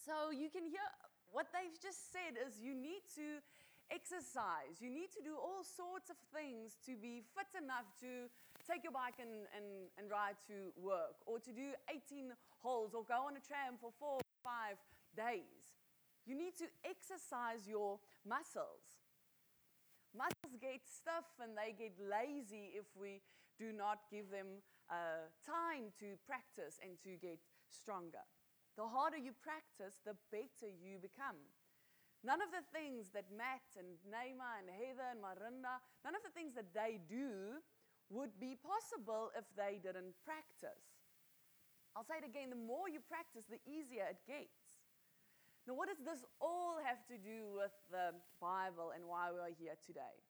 So you can hear what they've just said is you need to exercise. You need to do all sorts of things to be fit enough to take your bike and, and, and ride to work, or to do 18 holes, or go on a tram for four or five days. You need to exercise your muscles. Muscles get stiff and they get lazy if we do not give them uh, time to practice and to get stronger. The harder you practice, the better you become. None of the things that Matt and Neymar and Heather and Marinda, none of the things that they do would be possible if they didn't practice. I'll say it again the more you practice, the easier it gets. Now, what does this all have to do with the Bible and why we are here today?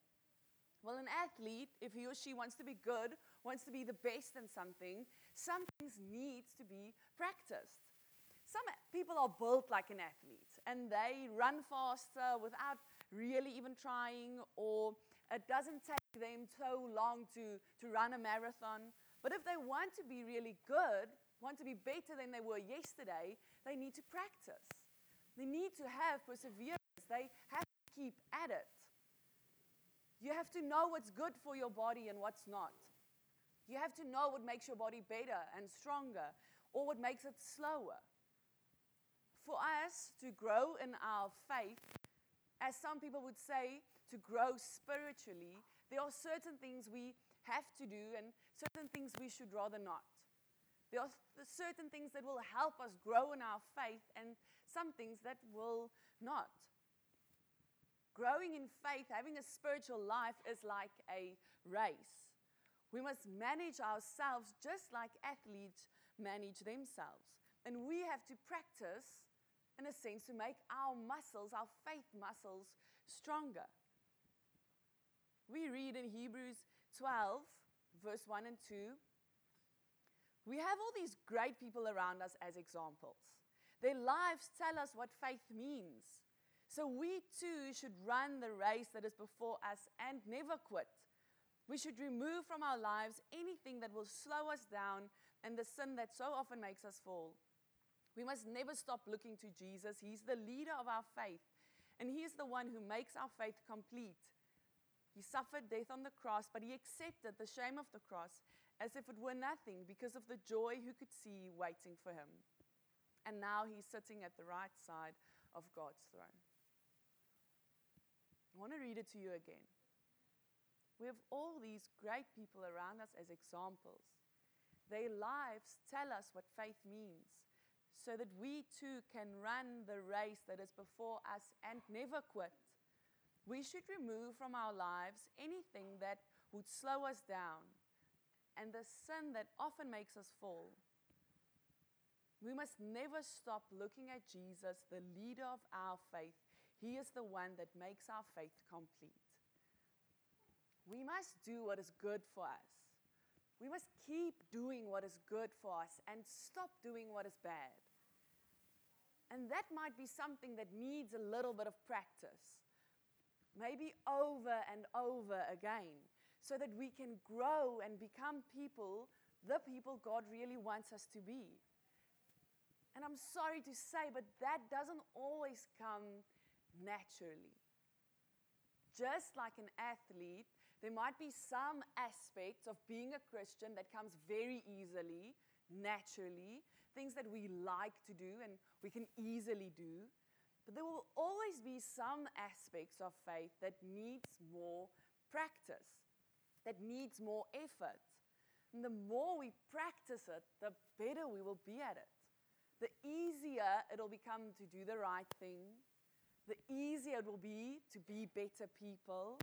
Well, an athlete, if he or she wants to be good, wants to be the best in something, some things need to be practiced. Some people are built like an athlete and they run faster without really even trying, or it doesn't take them so long to, to run a marathon. But if they want to be really good, want to be better than they were yesterday, they need to practice. They need to have perseverance. They have to keep at it. You have to know what's good for your body and what's not. You have to know what makes your body better and stronger or what makes it slower for us to grow in our faith, as some people would say, to grow spiritually, there are certain things we have to do and certain things we should rather not. There are certain things that will help us grow in our faith and some things that will not. Growing in faith, having a spiritual life, is like a race. We must manage ourselves just like athletes manage themselves. And we have to practice in a sense, to make our muscles, our faith muscles, stronger. We read in Hebrews 12, verse 1 and 2. We have all these great people around us as examples. Their lives tell us what faith means. So we too should run the race that is before us and never quit. We should remove from our lives anything that will slow us down and the sin that so often makes us fall. We must never stop looking to Jesus. He's the leader of our faith, and He is the one who makes our faith complete. He suffered death on the cross, but He accepted the shame of the cross as if it were nothing because of the joy who could see waiting for Him. And now He's sitting at the right side of God's throne. I want to read it to you again. We have all these great people around us as examples. Their lives tell us what faith means so that we too can run the race that is before us and never quit. We should remove from our lives anything that would slow us down and the sin that often makes us fall. We must never stop looking at Jesus, the leader of our faith. He is the one that makes our faith complete. We must do what is good for us. We must keep doing what is good for us and stop doing what is bad. And that might be something that needs a little bit of practice, maybe over and over again, so that we can grow and become people, the people God really wants us to be. And I'm sorry to say, but that doesn't always come naturally. Just like an athlete there might be some aspects of being a Christian that comes very easily, naturally, things that we like to do and we can easily do. But there will always be some aspects of faith that needs more practice, that needs more effort. And the more we practice it, the better we will be at it. The easier it'll become to do the right thing, the easier it will be to be better people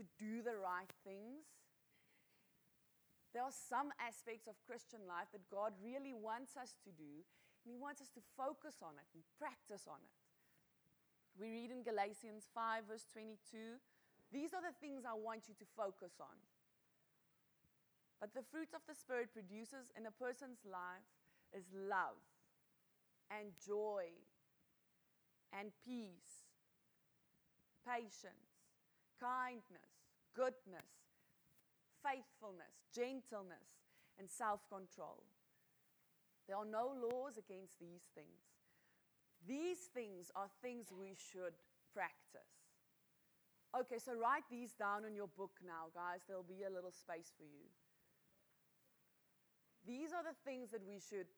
to do the right things. There are some aspects of Christian life that God really wants us to do, and He wants us to focus on it and practice on it. We read in Galatians 5, verse 22 These are the things I want you to focus on. But the fruit of the Spirit produces in a person's life is love and joy and peace, patience kindness, goodness, faithfulness, gentleness, and self control. There are no laws against these things. These things are things we should practice. Okay, so write these down in your book now, guys. There'll be a little space for you. These are the things that we should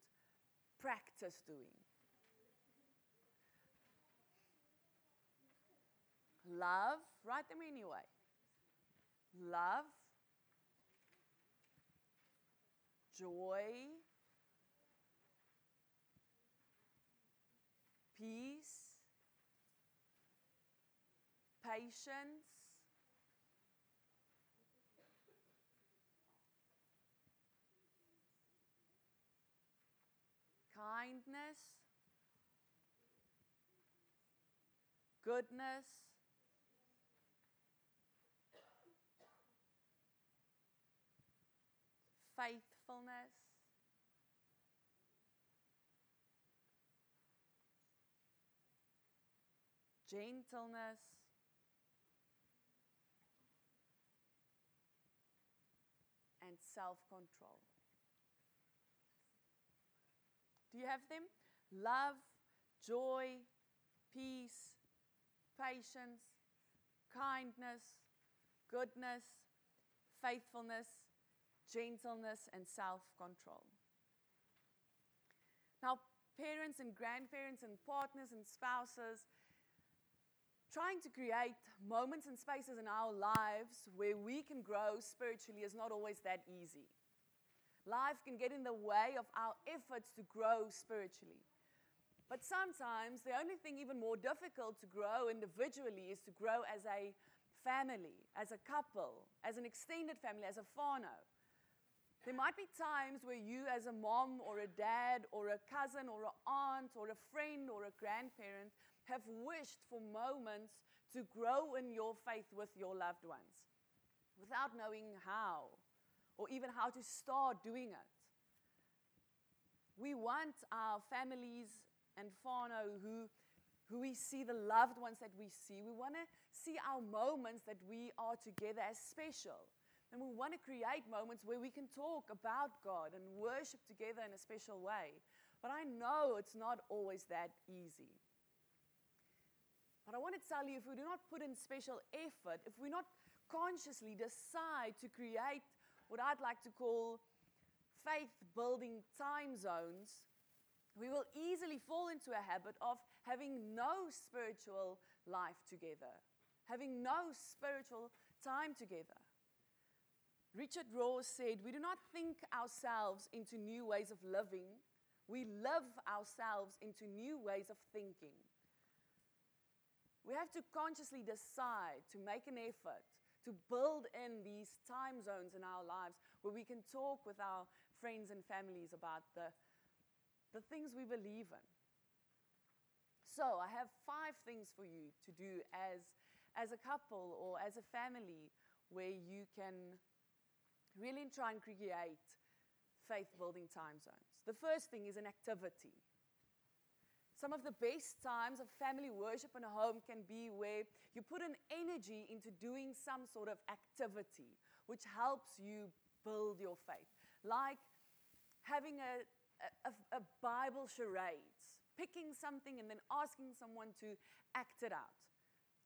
practice doing. Love, write them anyway. Love, joy, peace, patience, kindness, goodness, faithfulness, gentleness, and self control. Do you have them? Love, joy, peace, patience, kindness, goodness, faithfulness, gentleness, and self control. Now, parents and grandparents and partners and spouses, trying to create moments and spaces in our lives where we can grow spiritually is not always that easy. Life can get in the way of our efforts to grow spiritually. But sometimes the only thing even more difficult to grow individually is to grow as a family, as a couple, as an extended family, as a whānau. There might be times where you, as a mom or a dad or a cousin or an aunt or a friend or a grandparent, have wished for moments to grow in your faith with your loved ones without knowing how or even how to start doing it. We want our families and whānau who, who we see, the loved ones that we see, we want to see our moments that we are together as special. And we want to create moments where we can talk about God and worship together in a special way. But I know it's not always that easy. But I want to tell you if we do not put in special effort, if we not consciously decide to create what I'd like to call faith building time zones, we will easily fall into a habit of having no spiritual life together, having no spiritual time together. Richard Rohr said, We do not think ourselves into new ways of living, we love ourselves into new ways of thinking. We have to consciously decide to make an effort to build in these time zones in our lives where we can talk with our friends and families about the, the things we believe in. So, I have five things for you to do as, as a couple or as a family where you can really try and create faith building time zones. The first thing is an activity. Some of the best times of family worship in a home can be where you put an energy into doing some sort of activity which helps you build your faith. Like having a, a, a Bible charades, picking something and then asking someone to act it out.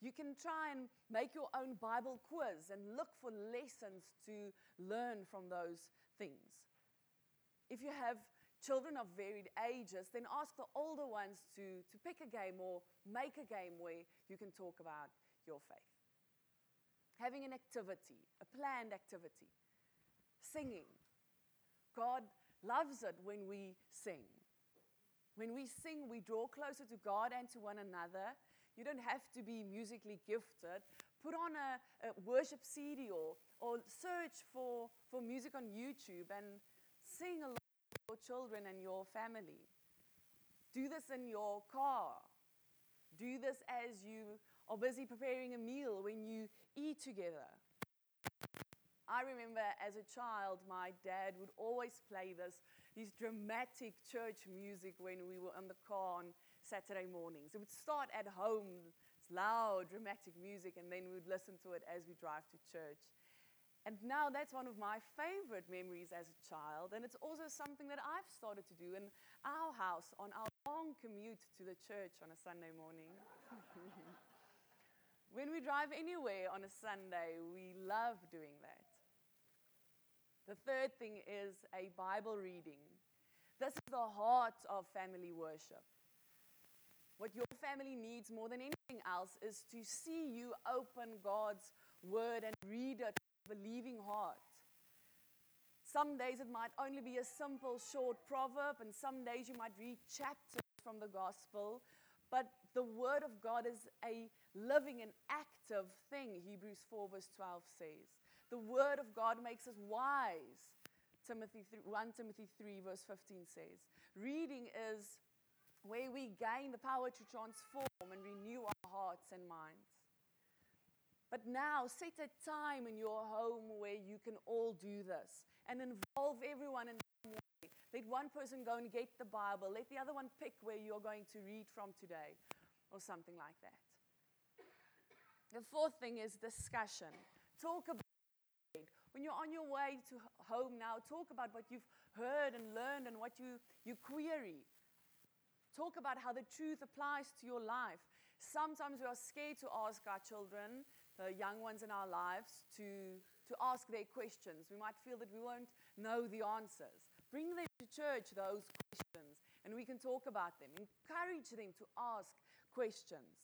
You can try and make your own Bible quiz and look for lessons to learn from those things. If you have children of varied ages, then ask the older ones to, to pick a game or make a game where you can talk about your faith. Having an activity, a planned activity. Singing. God loves it when we sing. When we sing, we draw closer to God and to one another. You don't have to be musically gifted. Put on a, a worship CD or, or search for, for music on YouTube and sing along with your children and your family. Do this in your car. Do this as you are busy preparing a meal when you eat together. I remember as a child, my dad would always play this, these dramatic church music when we were in the car on Saturday mornings. It would start at home, it's loud, dramatic music, and then we would listen to it as we drive to church. And now that's one of my favorite memories as a child. And it's also something that I've started to do in our house on our long commute to the church on a Sunday morning. when we drive anywhere on a Sunday, we love doing that. The third thing is a Bible reading. This is the heart of family worship. What your family needs more than anything else is to see you open God's word and read it with a believing heart. Some days it might only be a simple, short proverb, and some days you might read chapters from the gospel. But the word of God is a living and active thing, Hebrews 4, verse 12 says. The word of God makes us wise. Timothy 3, 1 Timothy 3, verse 15 says. Reading is where we gain the power to transform and renew our hearts and minds. But now, set a time in your home where you can all do this and involve everyone in some way. Let one person go and get the Bible, let the other one pick where you're going to read from today, or something like that. The fourth thing is discussion. Talk about when you're on your way to home now, talk about what you've heard and learned and what you, you query. Talk about how the truth applies to your life. Sometimes we are scared to ask our children, the young ones in our lives, to, to ask their questions. We might feel that we won't know the answers. Bring them to church, those questions, and we can talk about them. Encourage them to ask questions.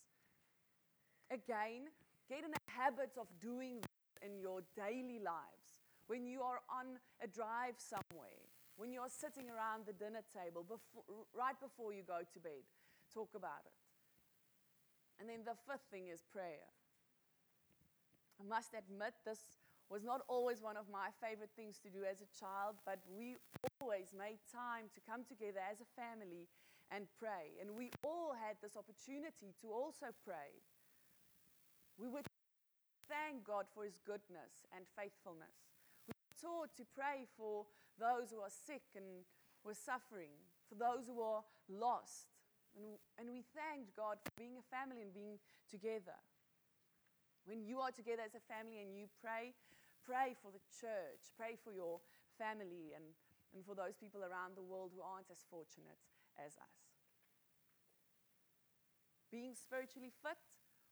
Again, get in the habit of doing this in your daily lives when you are on a drive somewhere, when you're sitting around the dinner table, before, right before you go to bed. Talk about it. And then the fifth thing is prayer. I must admit, this was not always one of my favorite things to do as a child, but we always made time to come together as a family and pray. And we all had this opportunity to also pray. We would thank God for his goodness and faithfulness taught to pray for those who are sick and were suffering, for those who are lost. And, and we thanked God for being a family and being together. When you are together as a family and you pray, pray for the church, pray for your family and, and for those people around the world who aren't as fortunate as us. Being spiritually fit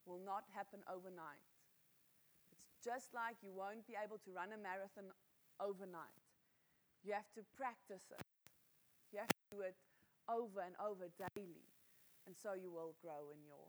will not happen overnight. It's just like you won't be able to run a marathon overnight. You have to practice it. You have to do it over and over daily. And so you will grow in your